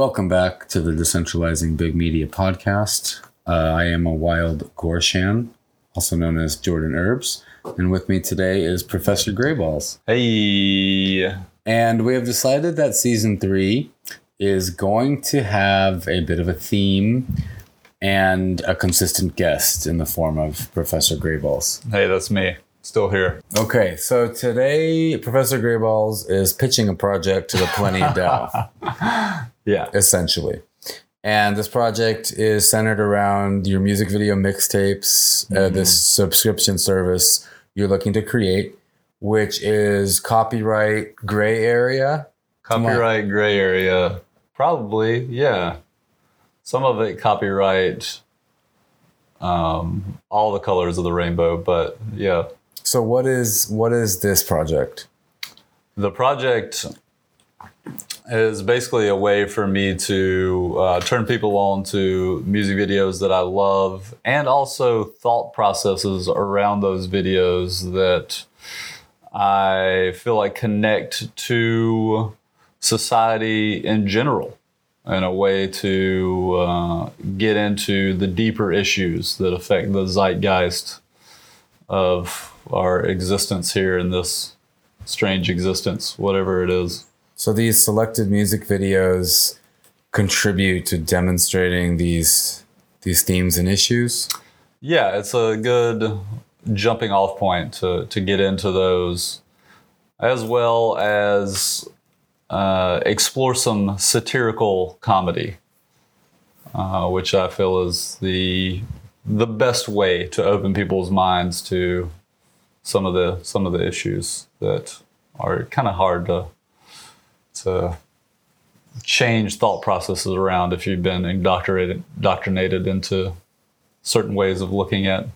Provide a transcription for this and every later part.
Welcome back to the Decentralizing Big Media podcast. Uh, I am a wild Gorshan, also known as Jordan Herbs, and with me today is Professor Grayballs. Hey. And we have decided that season three is going to have a bit of a theme and a consistent guest in the form of Professor Grayballs. Hey, that's me. Still here. Okay, so today Professor Grayballs is pitching a project to the Polenia DAO. Yeah. essentially. And this project is centered around your music video mixtapes, uh, this subscription service you're looking to create, which is copyright gray area. Copyright gray area. Probably, yeah. Some of it copyright um, all the colors of the rainbow, but yeah. So what is what is this project? The project is basically a way for me to uh, turn people on to music videos that I love and also thought processes around those videos that I feel like connect to society in general and a way to uh, get into the deeper issues that affect the zeitgeist of our existence here in this strange existence, whatever it is. So these selected music videos contribute to demonstrating these these themes and issues. Yeah, it's a good jumping off point to, to get into those, as well as uh, explore some satirical comedy, uh, which I feel is the the best way to open people's minds to some of the some of the issues that are kind of hard to to change thought processes around if you've been indoctrinated indoctrinated into certain ways of looking at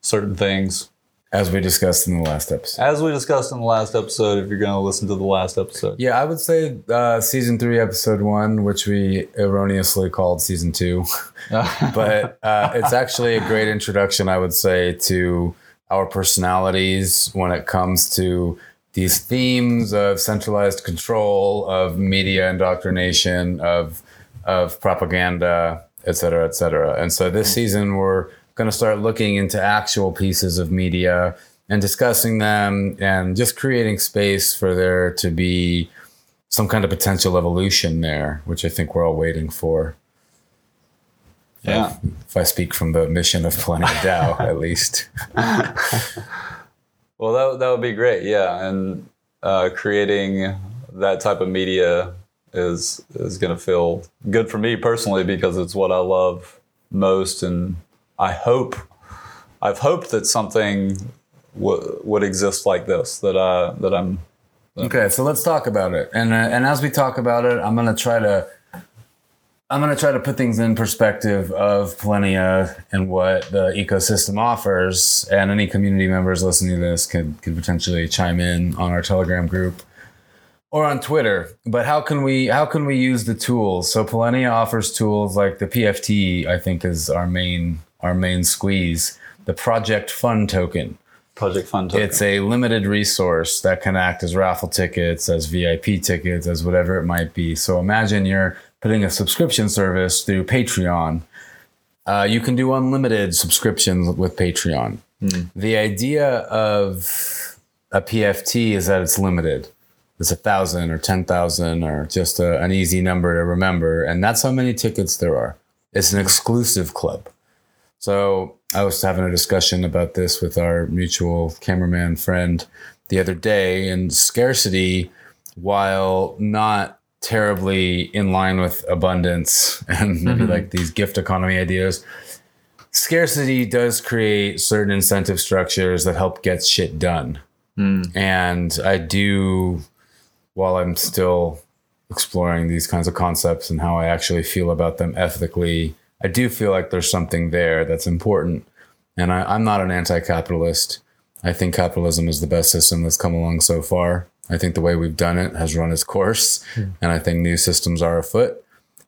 certain things. As we discussed in the last episode. As we discussed in the last episode, if you're going to listen to the last episode. Yeah, I would say uh, season three, episode one, which we erroneously called season two. but uh, it's actually a great introduction, I would say, to our personalities when it comes to these themes of centralized control, of media indoctrination, of of propaganda, et cetera, et cetera. And so this season, we're going to start looking into actual pieces of media and discussing them and just creating space for there to be some kind of potential evolution there, which I think we're all waiting for. yeah. If I speak from the mission of Polenia DAO, at least. Well, that, that would be great. Yeah. And uh, creating that type of media is is going to feel good for me personally because it's what I love most. And I hope, I've hoped that something w- would exist like this, that, I, that I'm Okay, so let's talk about it. And uh, and as we talk about it, I'm gonna try to I'm gonna try to put things in perspective of Polenia and what the ecosystem offers. And any community members listening to this could could potentially chime in on our Telegram group or on Twitter. But how can we how can we use the tools? So Polenia offers tools like the PFT. I think is our main our main squeeze. The Project Fund token. Project Fund. Token. It's a limited resource that can act as raffle tickets, as VIP tickets, as whatever it might be. So imagine you're putting a subscription service through Patreon. Uh, you can do unlimited subscriptions with Patreon. The idea of a PFT is that it's limited. It's a thousand or ten thousand or just a, an easy number to remember, and that's how many tickets there are. It's an exclusive club. So I was having a discussion about this with our mutual cameraman friend the other day, and scarcity, while not terribly in line with abundance and maybe mm-hmm. like these gift economy ideas, scarcity does create certain incentive structures that help get shit done. Mm. And I do, while I'm still exploring these kinds of concepts and how I actually feel about them ethically, I do feel like there's something there that's important. And I, I'm not an anti capitalist. I think capitalism is the best system that's come along so far. I think the way we've done it has run its course, hmm. and I think new systems are afoot.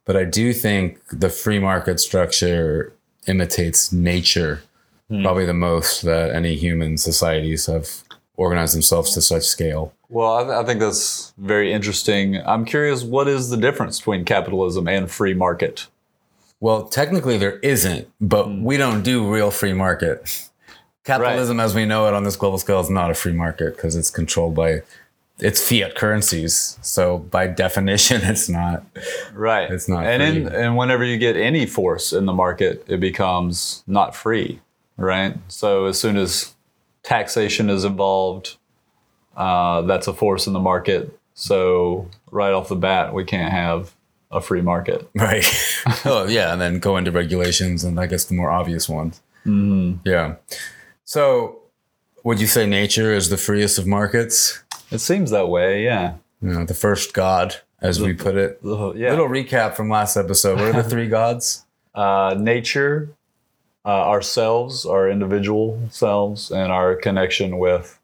But I do think the free market structure imitates nature hmm. probably the most that any human societies have organized themselves to such scale. Well, I, th- I think that's very interesting. I'm curious, what is the difference between capitalism and free market? Well, technically there isn't, but we don't do real free market. Capitalism, as we know it on this global scale, is not a free market because it's controlled by it's fiat currencies. So by definition, it's not. Right. It's not And in, and whenever you get any force in the market, it becomes not free. Right. So as soon as taxation is involved, uh, that's a force in the market. So right off the bat, we can't have a free market. Right. oh yeah, and then go into regulations, and I guess the more obvious ones. Mm-hmm. Yeah. So, would you say nature is the freest of markets? It seems that way. Yeah. You know, the first god, as we put it. Uh, yeah. Little recap from last episode. What are the three gods? uh, nature, uh, ourselves, our individual selves, and our connection with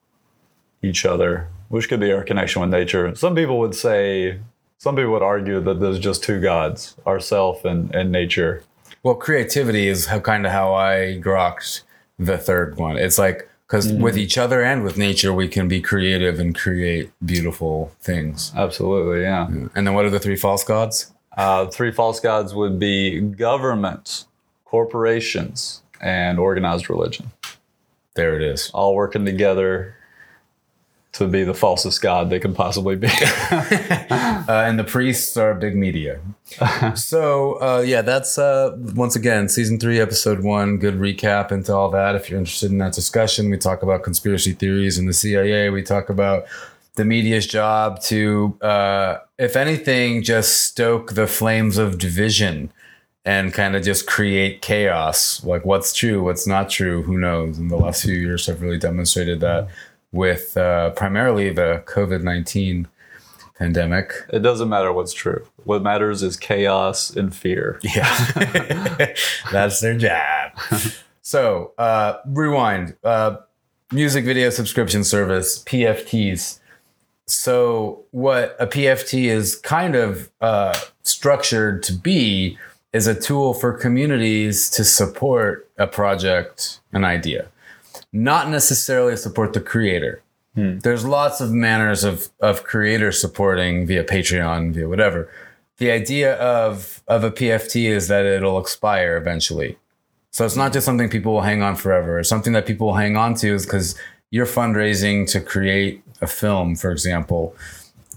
each other, which could be our connection with nature. Some people would say, some people would argue that there's just two gods, ourself and, and nature. Well, creativity is how kind of how I grokked the third one. It's like because with each other and with nature, we can be creative and create beautiful things. Absolutely, yeah. And then what are the three false gods? Uh, three false gods would be government, corporations, and organized religion, There it is. all working together to be the falsest god they can possibly be. Uh, and the priests are big media. so uh, yeah, that's uh, once again season three, episode one. Good recap into all that. If you're interested in that discussion, we talk about conspiracy theories and the CIA. We talk about the media's job to, uh, if anything, just stoke the flames of division and kind of just create chaos. Like what's true, what's not true, who knows? And the last few years have really demonstrated that with uh, primarily the COVID nineteen pandemic. It doesn't matter what's true. What matters is chaos and fear. Yeah, that's their job. so, uh, rewind. Uh, music video subscription service PFTs. So, what a PFT is kind of uh, structured to be is a tool for communities to support a project, an idea, not necessarily support the creator. Hmm. There's lots of manners of of creator supporting via Patreon, via whatever. The idea of of a PFT is that it'll expire eventually. So it's not just something people will hang on forever. It's something that people will hang on to is because you're fundraising to create a film, for example.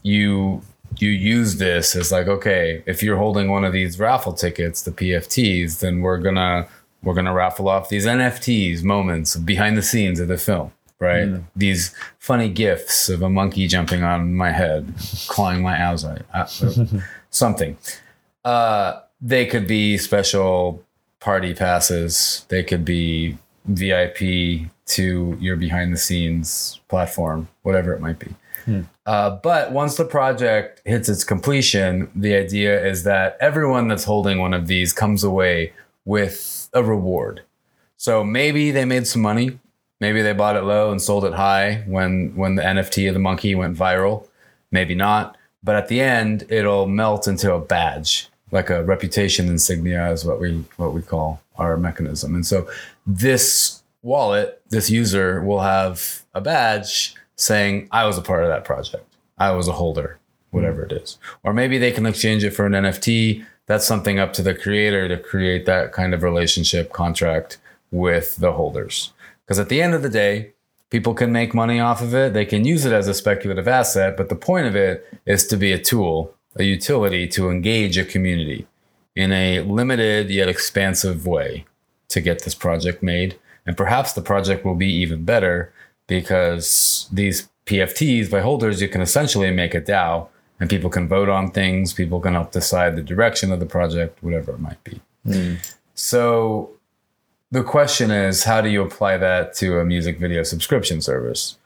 You you use this as like, okay, if you're holding one of these raffle tickets, the PFTs, then we're gonna we're gonna raffle off these NFTs, moments behind the scenes of the film, right? These funny gifts of a monkey jumping on my head, clawing my outside, uh, something. Uh, they could be special party passes. They could be VIP to your behind the scenes platform, whatever it might be. Uh, but once the project hits its completion, the idea is that everyone that's holding one of these comes away with a reward. So maybe they made some money. Maybe they bought it low and sold it high when when the NFT of the monkey went viral. Maybe not. But at the end, it'll melt into a badge, like a reputation insignia is what we what we call our mechanism. And so this wallet, this user will have a badge saying, I was a part of that project. I was a holder, whatever it is. Or maybe they can exchange it for an NFT. That's something up to the creator to create that kind of relationship contract with the holders. Because at the end of the day, people can make money off of it. They can use it as a speculative asset, but the point of it is to be a tool, a utility to engage a community in a limited yet expansive way to get this project made. And perhaps the project will be even better because these PFTs by holders, you can essentially make a DAO and people can vote on things, people can help decide the direction of the project, whatever it might be. So the question is how do you apply that to a music video subscription service?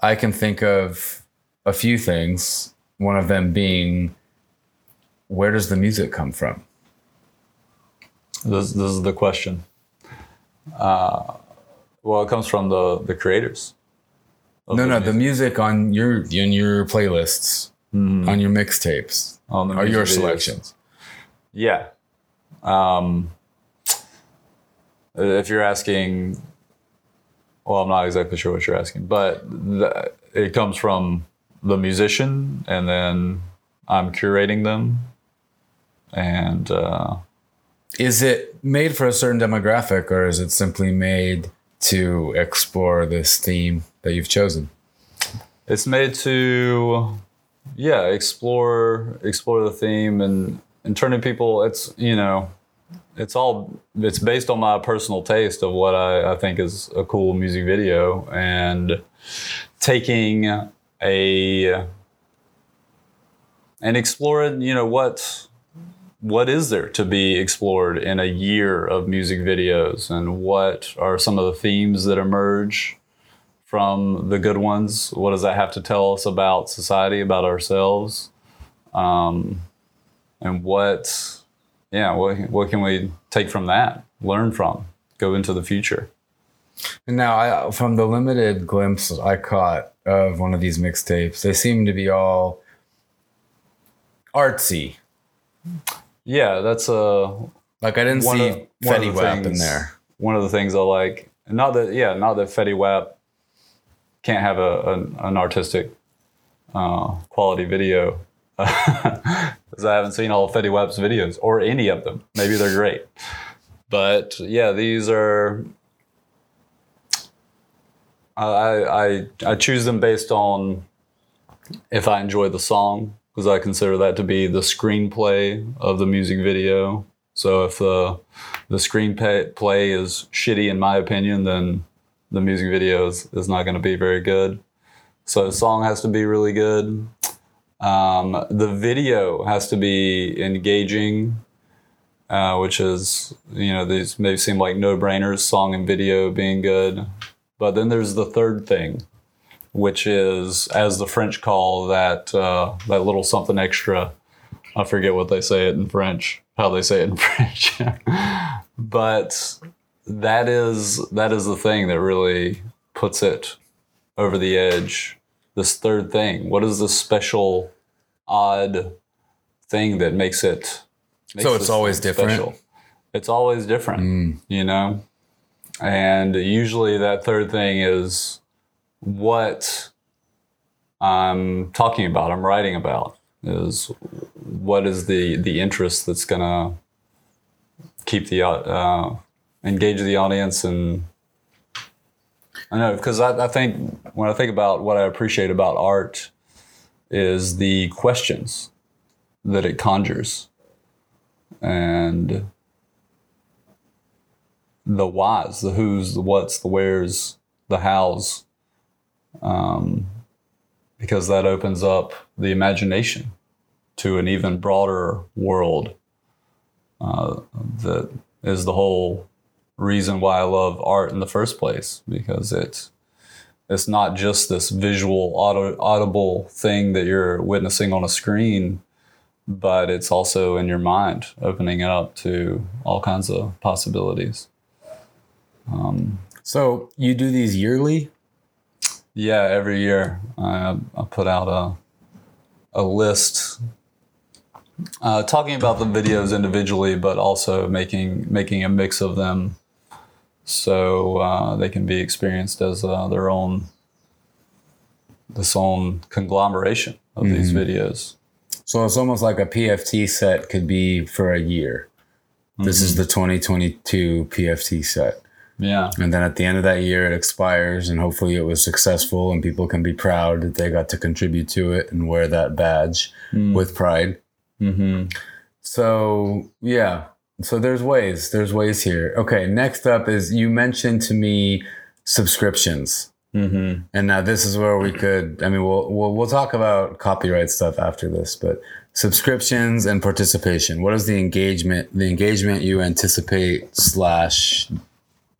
I can think of a few things, one of them being where does the music come from? This, this is the question. Uh, well, it comes from the, the creators. No, the no, the music. music on your in your playlists, on your mixtapes, On the are your videos. selections. Yeah. Um, if you're asking well, I'm not exactly sure what you're asking, but the, it comes from the musician, and then I'm curating them, and uh, Is it made for a certain demographic or is it simply made to explore this theme that you've chosen? it's made to, yeah, explore explore the theme and and turning people. It's you know, it's all it's based on my personal taste of what I, I think is a cool music video and taking a and exploring you know what what is there to be explored in a year of music videos and what are some of the themes that emerge from the good ones what does that have to tell us about society about ourselves um, and what yeah what, what can we take from that learn from go into the future And now, I, from the limited glimpse I caught of one of these mixtapes, they seem to be all artsy. yeah that's a Like I didn't see of- Fetty Wap in there. one of the things I like. Not that, yeah, not that Fetty Wap can't have a, an, an artistic uh, quality video, because I haven't seen all of Fetty Wap's videos or any of them. Maybe they're great, but yeah, these are. I I I choose them based on if I enjoy the song because I consider that to be the screenplay of the music video. So if the the screenplay play is shitty in my opinion, then the music video is, is not going to be very good. So the song has to be really good. Um, the video has to be engaging, uh, which is you know these may seem like no brainers, song and video being good, but then there's the third thing, which is as the French call that uh, that little something extra. I forget what they say it in French, how they say it in French, but that is that is the thing that really puts it over the edge. This third thing, what is the special, odd thing that makes it? makes So it's always different? It's always different, you know, and usually that third thing is what I'm talking about. I'm writing about is what is the the interest that's gonna keep the uh, engage the audience and I know because I, I think when I think about what I appreciate about art is the questions that it conjures and the whys, the who's, the what's, the where's, the how's, um, because that opens up the imagination to an even broader world. Uh, that is the whole reason why I love art in the first place because it's it's not just this visual auto, audible thing that you're witnessing on a screen but it's also in your mind opening it up to all kinds of possibilities So you do these yearly? yeah every year i, I put out a, a list uh, talking about the videos individually but also making making a mix of them so uh, they can be experienced as uh, their own this own conglomeration of these videos So it's almost like a PFT set could be for a year. This is the 2022 PFT set. yeah And then at the end of that year, it expires, and hopefully it was successful, and people can be proud that they got to contribute to it and wear that badge with pride. mm-hmm. So, yeah. So there's ways. There's ways here. Okay. Next up is you mentioned to me subscriptions. Mm-hmm. And now this is where we could. I mean, we'll we'll, we'll talk about copyright stuff after this, but subscriptions and participation. What is the engagement? The engagement you anticipate slash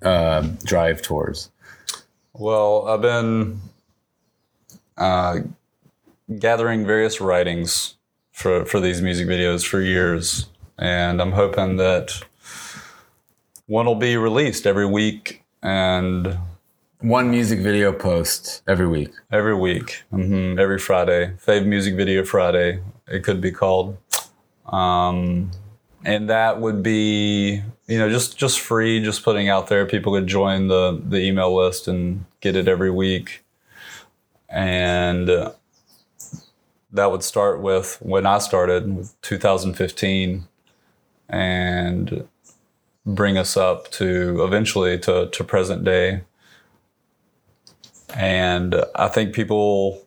uh, drive towards? Well, I've been uh, gathering various writings for, for these music videos for years, and I'm hoping that one will be released every week and One music video post every week. every week, hmm every Friday. Fave Music Video Friday, it could be called. Um, and that would be you know just just free, just putting out there. People could join the the email list and get it every week, and uh, that would start with when I started, 2015, and bring us up to eventually to to present day. And I think people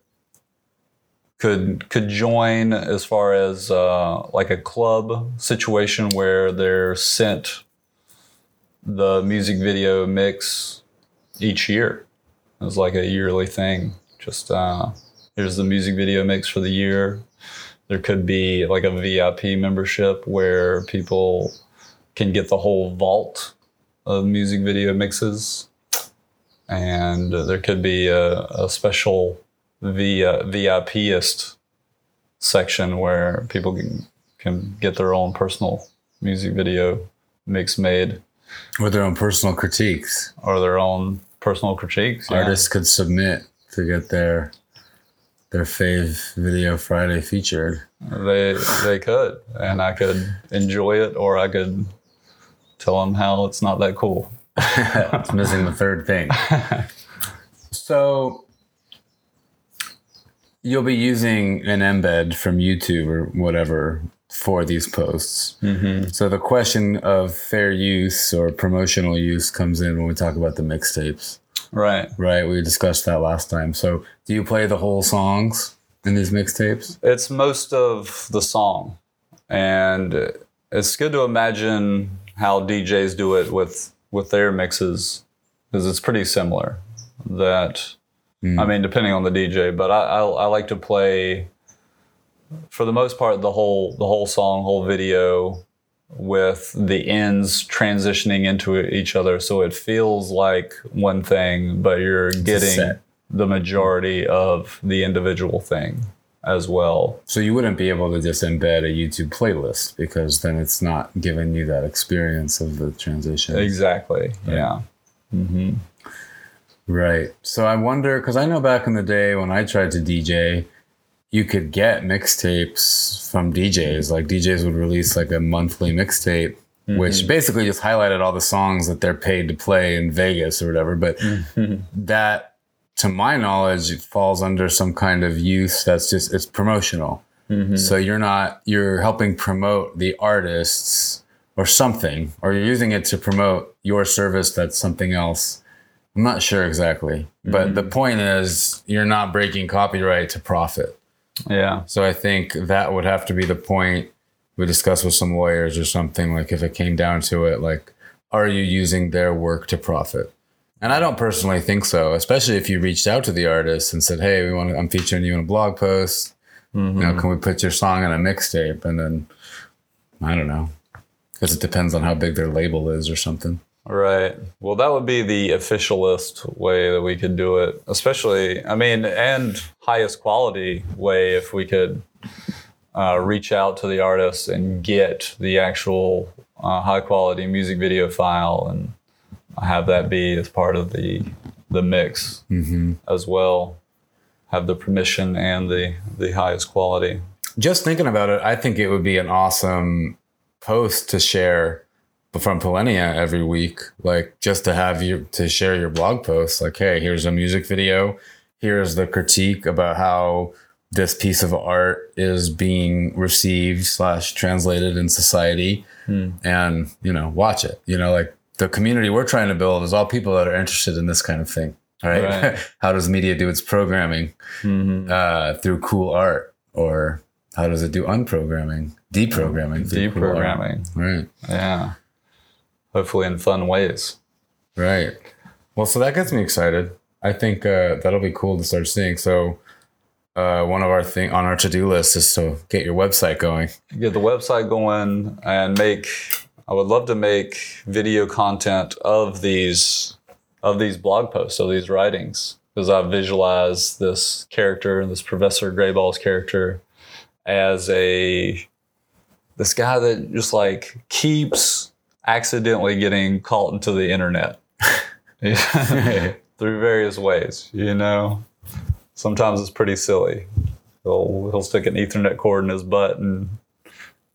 could could join as far as uh, like a club situation where they're sent the music video mix each year. It's like a yearly thing. Just uh, here's the music video mix for the year. There could be like a VIP membership where people can get the whole vault of music video mixes, and there could be a, a special the uh, VIPist section where people can can get their own personal music video mix made With their own personal critiques. or their own personal critiques. yeah. Artists could submit to get their their fave video Friday featured. They they could, and I could enjoy it, or I could tell them how it's not that cool. it's missing the third thing. So you'll be using an embed from YouTube or whatever for these posts. Mm-hmm. So the question of fair use or promotional use comes in when we talk about the mixtapes, Right. right? We discussed that last time. So do you play the whole songs in these mixtapes? It's most of the song, and it's good to imagine how DJs do it with with their mixes because it's pretty similar. That hmm. I mean, depending on the DJ, but I, I I like to play for the most part the whole the whole song, whole video with the ends transitioning into each other. So it feels like one thing but you're getting the majority of the individual thing as well. So you wouldn't be able to just embed a YouTube playlist because then it's not giving you that experience of the transition. exactly. Yeah. Mm-hmm. Right. So I wonder because I know back in the day when I tried to DJ, you could get mixtapes from DJs. Like DJs would release like a monthly mixtape, mm-hmm. which basically just highlighted all the songs that they're paid to play in Vegas or whatever. But mm-hmm. that, to my knowledge, falls under some kind of use that's just it's promotional. Mm-hmm. So you're not you're helping promote the artists or something, or you're using it to promote your service that's something else. I'm not sure exactly, but the point is you're not breaking copyright to profit. Yeah So I think that would have to be the point we discuss with some lawyers or something. Like if it came down to it, like, are you using their work to profit? And I don't personally think so, especially if you reached out to the artist and said, "Hey, we want to, I'm featuring you in a blog post. You know, mm-hmm. can we put your song on a mixtape?" And then I don't know, because it depends on how big their label is or something. Right. Well that would be the officialist way that we could do it especially i mean and highest quality way if we could uh, reach out to the artists and get the actual uh, high quality music video file and have that be as part of the the mix as well. Have the permission and the the highest quality. Just thinking about it, I think it would be an awesome post to share from Polenia every week. Like just to have you to share your blog post. Like, hey, here's a music video. Here's the critique about how this piece of art is being received slash translated in society. And, you know, watch it. You know, like the community we're trying to build is all people that are interested in this kind of thing. Right. Right. how does media do its programming? uh, through cool art, or how does it do unprogramming, deprogramming, through cool deprogramming Right, yeah hopefully in fun ways right. Well, so that gets me excited. I think uh, that'll be cool to start seeing. So, uh, one of our thing on our to do list is to get your website going. get the website going and make i would love to make video content of these of these blog posts of these writings because i visualize this character this professor grayball's character as a this guy that just like keeps accidentally getting caught into the internet. Through various ways you know? Sometimes it's pretty silly. He'll he'll stick an ethernet cord in his butt and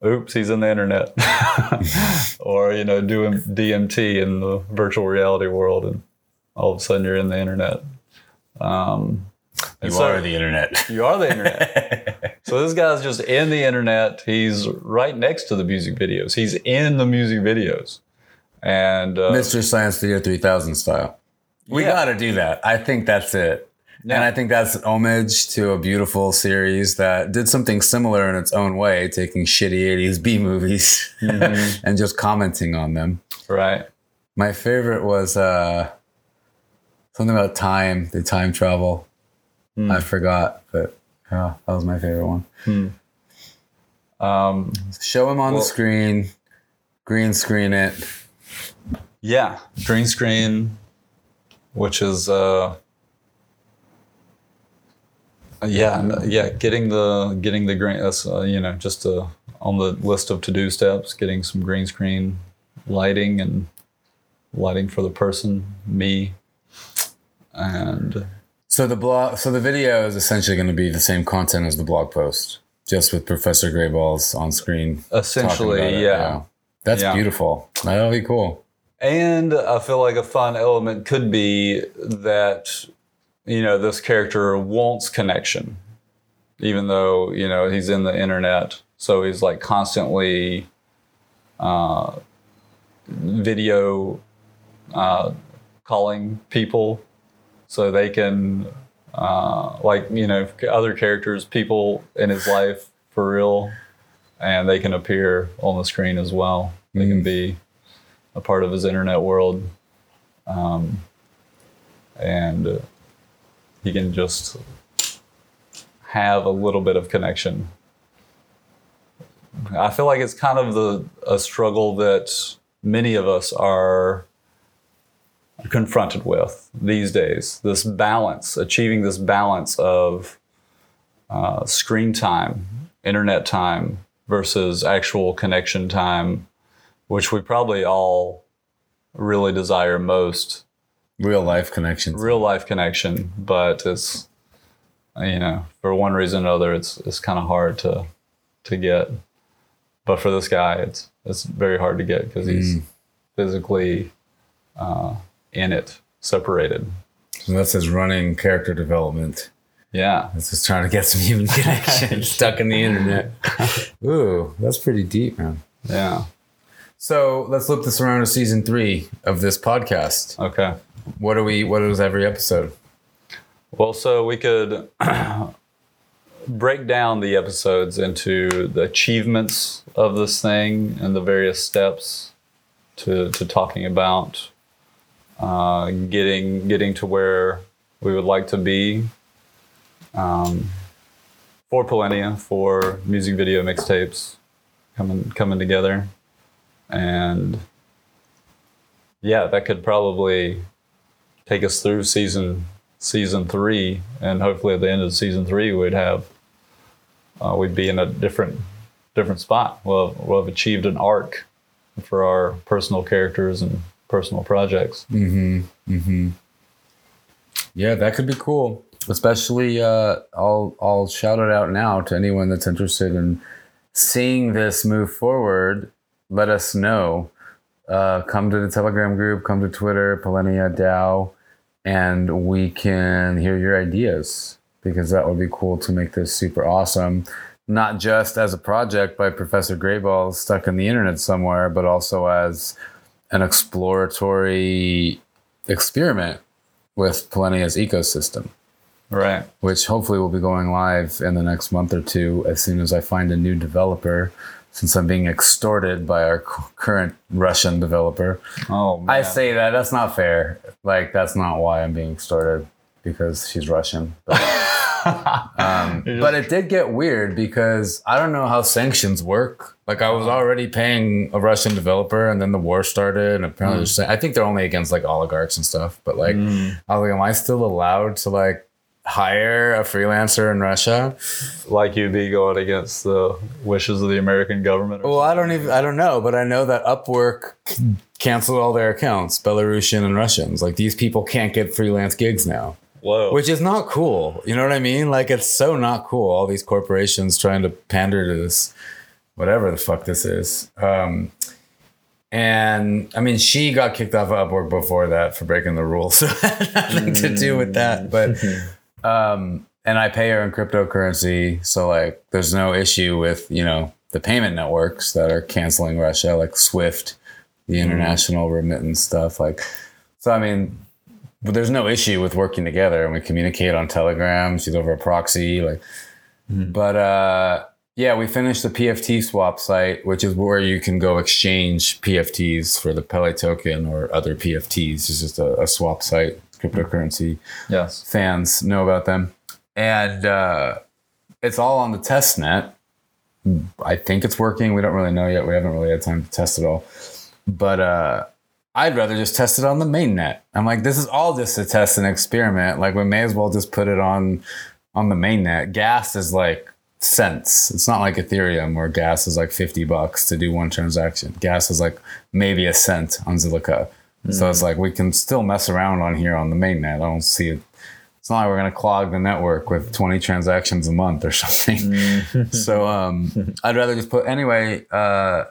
oops, he's in the internet, or you know, doing DMT in the virtual reality world, and all of a sudden you're in the internet. Um, You so- are the internet. you are the internet. so this guy's just in the internet. He's right next to the music videos. He's in the music videos, and uh, Mystery Science Theater 3000 style. We Yeah. got to do that. I think that's it. And I think that's an homage to a beautiful series that did something similar in its own way, taking shitty 80s B movies and just commenting on them. right, My favorite was uh, something about time, the time travel. I forgot, but yeah, that was my favorite one. um, Show him on Well- the screen, green screen it. yeah, green screen, which is uh, yeah, yeah, getting the getting the green. That's uh, you know just uh, on the list of to do steps. Getting some green screen lighting and lighting for the person, me, and So the blog, so the video is essentially going to be the same content as the blog post, just with Professor Grayballs on screen. essentially, about it, yeah. That's Yeah. beautiful. That'll be cool. And I feel like a fun element could be that, you know, this character wants connection, even though, you know, he's in the internet. So he's like constantly uh, video uh, calling people so they can, uh, like, you know, other characters, people in his life for real, and they can appear on the screen as well. They can be a part of his internet world. Um, and uh, he can just have a little bit of connection. I feel like it's kind of the a struggle that many of us are confronted with these days. This balance, achieving this balance of uh, screen time, internet time versus actual connection time, which we probably all really desire most Real life connection. real life connection, but it's you know for one reason or another it's it's kind of hard to to get. But for this guy, it's it's very hard to get because he's physically uh, in it, separated. So that's his running character development. Yeah, It's just trying to get some human connection stuck in the internet. Ooh, that's pretty deep, man. yeah. So let's loop this around to season three of this podcast. Okay. What are we? What is every episode? Well, so we could break down the episodes into the achievements of this thing and the various steps to, to talking about uh, getting getting to where we would like to be um, for Polenia, for music video mixtapes coming coming together, and yeah, that could probably take us through season season three, and hopefully at the end of season three, we'd have uh, we'd be in a different different spot. We'll we'll have achieved an arc for our personal characters and personal projects. Mm-hmm. Mm-hmm. Yeah, that could be cool. Especially, uh, I'll I'll shout it out now to anyone that's interested in seeing this move forward. Let us know. Uh, come to the Telegram group. Come to Twitter, Polenia DAO, and we can hear your ideas because that would be cool to make this super awesome. Not just as a project by Professor Grayball stuck in the internet somewhere, but also as an exploratory experiment with Polenia's ecosystem, Right. which hopefully will be going live in the next month or two as soon as I find a new developer, since I'm being extorted by our current Russian developer. Oh, man. I say that, that's not fair. Like, that's not why I'm being extorted, because she's Russian. But, um, but it did get weird because I don't know how sanctions work. Like, I was already paying a Russian developer, and then the war started, and apparently, Hmm. there's- I think they're only against like oligarchs and stuff. But like, I was like, am I still allowed to like hire a freelancer in Russia? like you'd be going against the wishes of the American government. Or Well, I don't even I don't know, but I know that Upwork canceled all their accounts, Belarusian and Russians. Like these people can't get freelance gigs now, Whoa. which is not cool. You know what I mean? Like it's so not cool. All these corporations trying to pander to this whatever the fuck this is. Um, and I mean, she got kicked off of Upwork before that for breaking the rules, so nothing to do with that. But um, and I pay her in cryptocurrency, so like, there's no issue with you know the payment networks that are canceling Russia, like SWIFT, the international remittance stuff. Like, so I mean, but there's no issue with working together, and we communicate on Telegram. She's over a proxy, like, but uh yeah, we finished the PFT swap site, which is where you can go exchange PFTs for the Pele token or other PFTs. It's just a, a swap site, cryptocurrency. Yes. Fans know about them. And uh, it's all on the test net. I think it's working. We don't really know yet. We haven't really had time to test it all. But uh, I'd rather just test it on the main net. I'm like, this is all just a test and experiment. Like, we may as well just put it on on the main net. Gas is like cents. It's not like Ethereum where gas is like 50 bucks to do one transaction. Gas is like maybe a cent on Zilliqa. So it's like we can still mess around on here on the mainnet. I don't see it. It's not like we're going to clog the network with 20 transactions a month or something. so um, I'd rather just put, anyway, uh,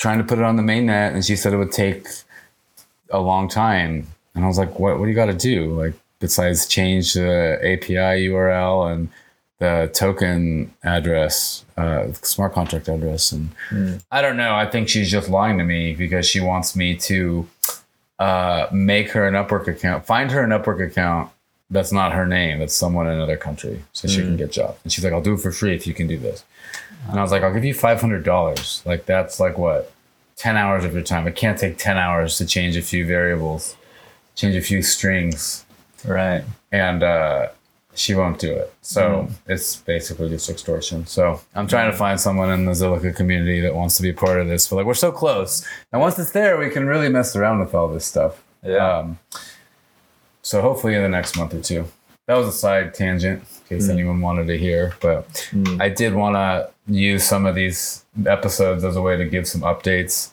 trying to put it on the mainnet. And she said it would take a long time. And I was like, what, what do you got to do? Like, besides change the API URL and the token address, uh, smart contract address, and I don't know. I think she's just lying to me because she wants me to uh, make her an Upwork account, find her an Upwork account that's not her name, that's someone in another country, so she can get jobs. And she's like, "I'll do it for free if you can do this." And I was like, "I'll give you five hundred dollars. Like that's like what, ten hours of your time. It can't take ten hours to change a few variables, change a few strings." Right. and uh, she won't do it. So it's basically just extortion. So I'm trying to find someone in the Zilliqa community that wants to be part of this. But like we're so close, and once it's there, we can really mess around with all this stuff. Yeah. Um, so hopefully in the next month or two. That was a side tangent, in case anyone wanted to hear. But I did want to use some of these episodes as a way to give some updates.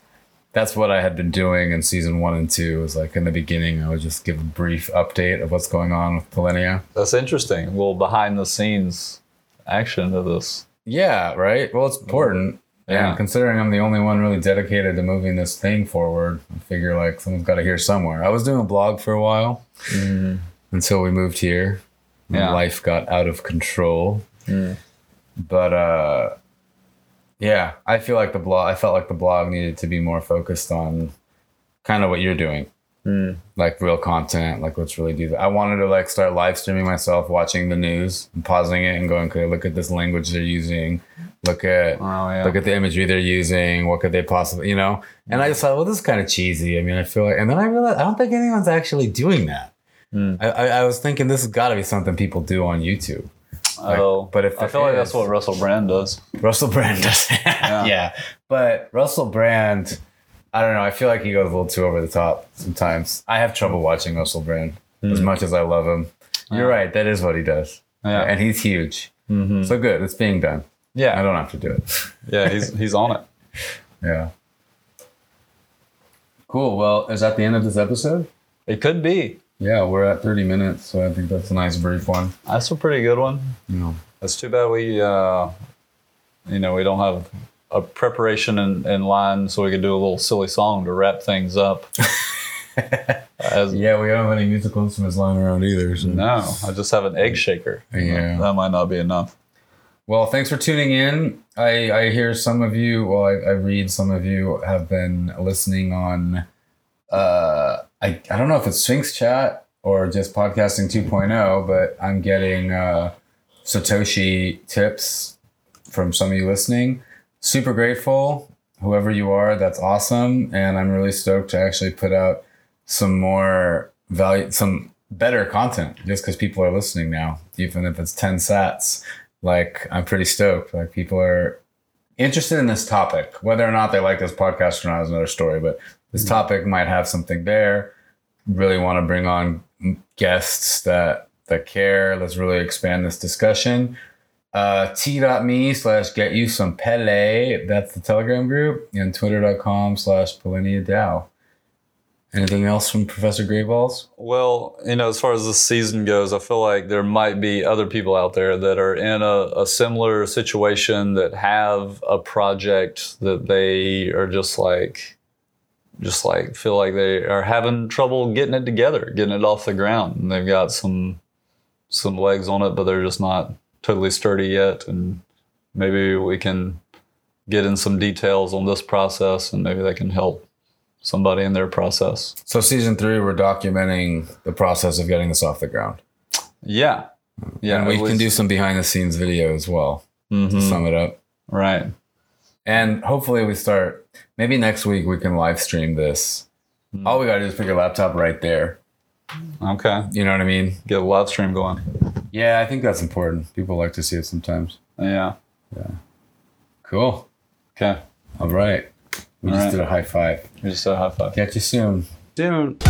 That's what I had been doing in season one and two. Was like in the beginning, I would just give a brief update of what's going on with Polenia. That's interesting. A little behind the scenes action to this. Yeah, right. Well, it's important. Yeah. And considering I'm the only one really dedicated to moving this thing forward, I figure like someone's got to hear somewhere. I was doing a blog for a while until we moved here. and Yeah. Life got out of control. But uh, yeah, I feel like the blog. I felt like the blog needed to be more focused on kind of what you're doing, hmm. like real content. Like let's really do that. I wanted to like start live streaming myself, watching the news, and pausing it, and going, okay, look at this language they're using. Look at Oh, yeah. look at the imagery they're using. What could they possibly, you know? And I just thought, well, this is kind of cheesy. I mean, I feel like, and then I realized I don't think anyone's actually doing that. Hmm. I, I, I was thinking this has got to be something people do on YouTube. Like, oh, but if I feel like that's what Russell Brand does. Russell Brand does. yeah. yeah. But Russell Brand, I don't know. I feel like he goes a little too over the top sometimes. I have trouble watching Russell Brand as hmm. much as I love him. You're right. That is what he does. Yeah. And he's huge. Mm-hmm. So good. It's being done. Yeah, I don't have to do it. yeah, he's he's on it. yeah. Cool. Well, is that the end of this episode? It could be. Yeah, we're at 30 minutes, so I think that's a nice brief one. That's a pretty good one. You know. It's too bad we, uh, you know, we don't have a preparation in, in line so we could do a little silly song to wrap things up. As, Yeah, we don't have any musical instruments lying around either. So. No, I just have an egg shaker. Yeah. That might not be enough. Well, thanks for tuning in. I, I hear some of you, well, I, I read some of you have been listening on, uh, I, I don't know if it's Sphinx Chat or just Podcasting 2.0, but I'm getting uh, Satoshi tips from some of you listening. Super grateful, whoever you are, that's awesome. And I'm really stoked to actually put out some more value, some better content just because people are listening now, even if it's 10 sats like i'm pretty stoked like people are interested in this topic whether or not they like this podcast or not is another story but this topic might have something there. Really want to bring on guests that that care. Let's really expand this discussion. Uh t.me slash get you some pele. That's the telegram group and twitter.com slash polenia DAO. Anything else from Professor Grayballs? Well, you know, as far as the season goes, I feel like there might be other people out there that are in a, a similar situation that have a project that they are just like, just like feel like they are having trouble getting it together, getting it off the ground, and they've got some some legs on it, but they're just not totally sturdy yet. And maybe we can get in some details on this process, and maybe they can help somebody in their process. So season three, we're documenting the process of getting this off the ground. Yeah. Yeah. and we can least- do some behind the scenes video as well to Mhm. sum it up. Right. And hopefully we start maybe next week we can live stream this. Hmm. All we gotta do is put your laptop right there. Okay. You know what I mean? Get a live stream going. Yeah, I think that's important. People like to see it sometimes. Yeah. Yeah. Cool. Okay. All right. We All just right. did a high five. We just did a high five. Catch you soon. Dude.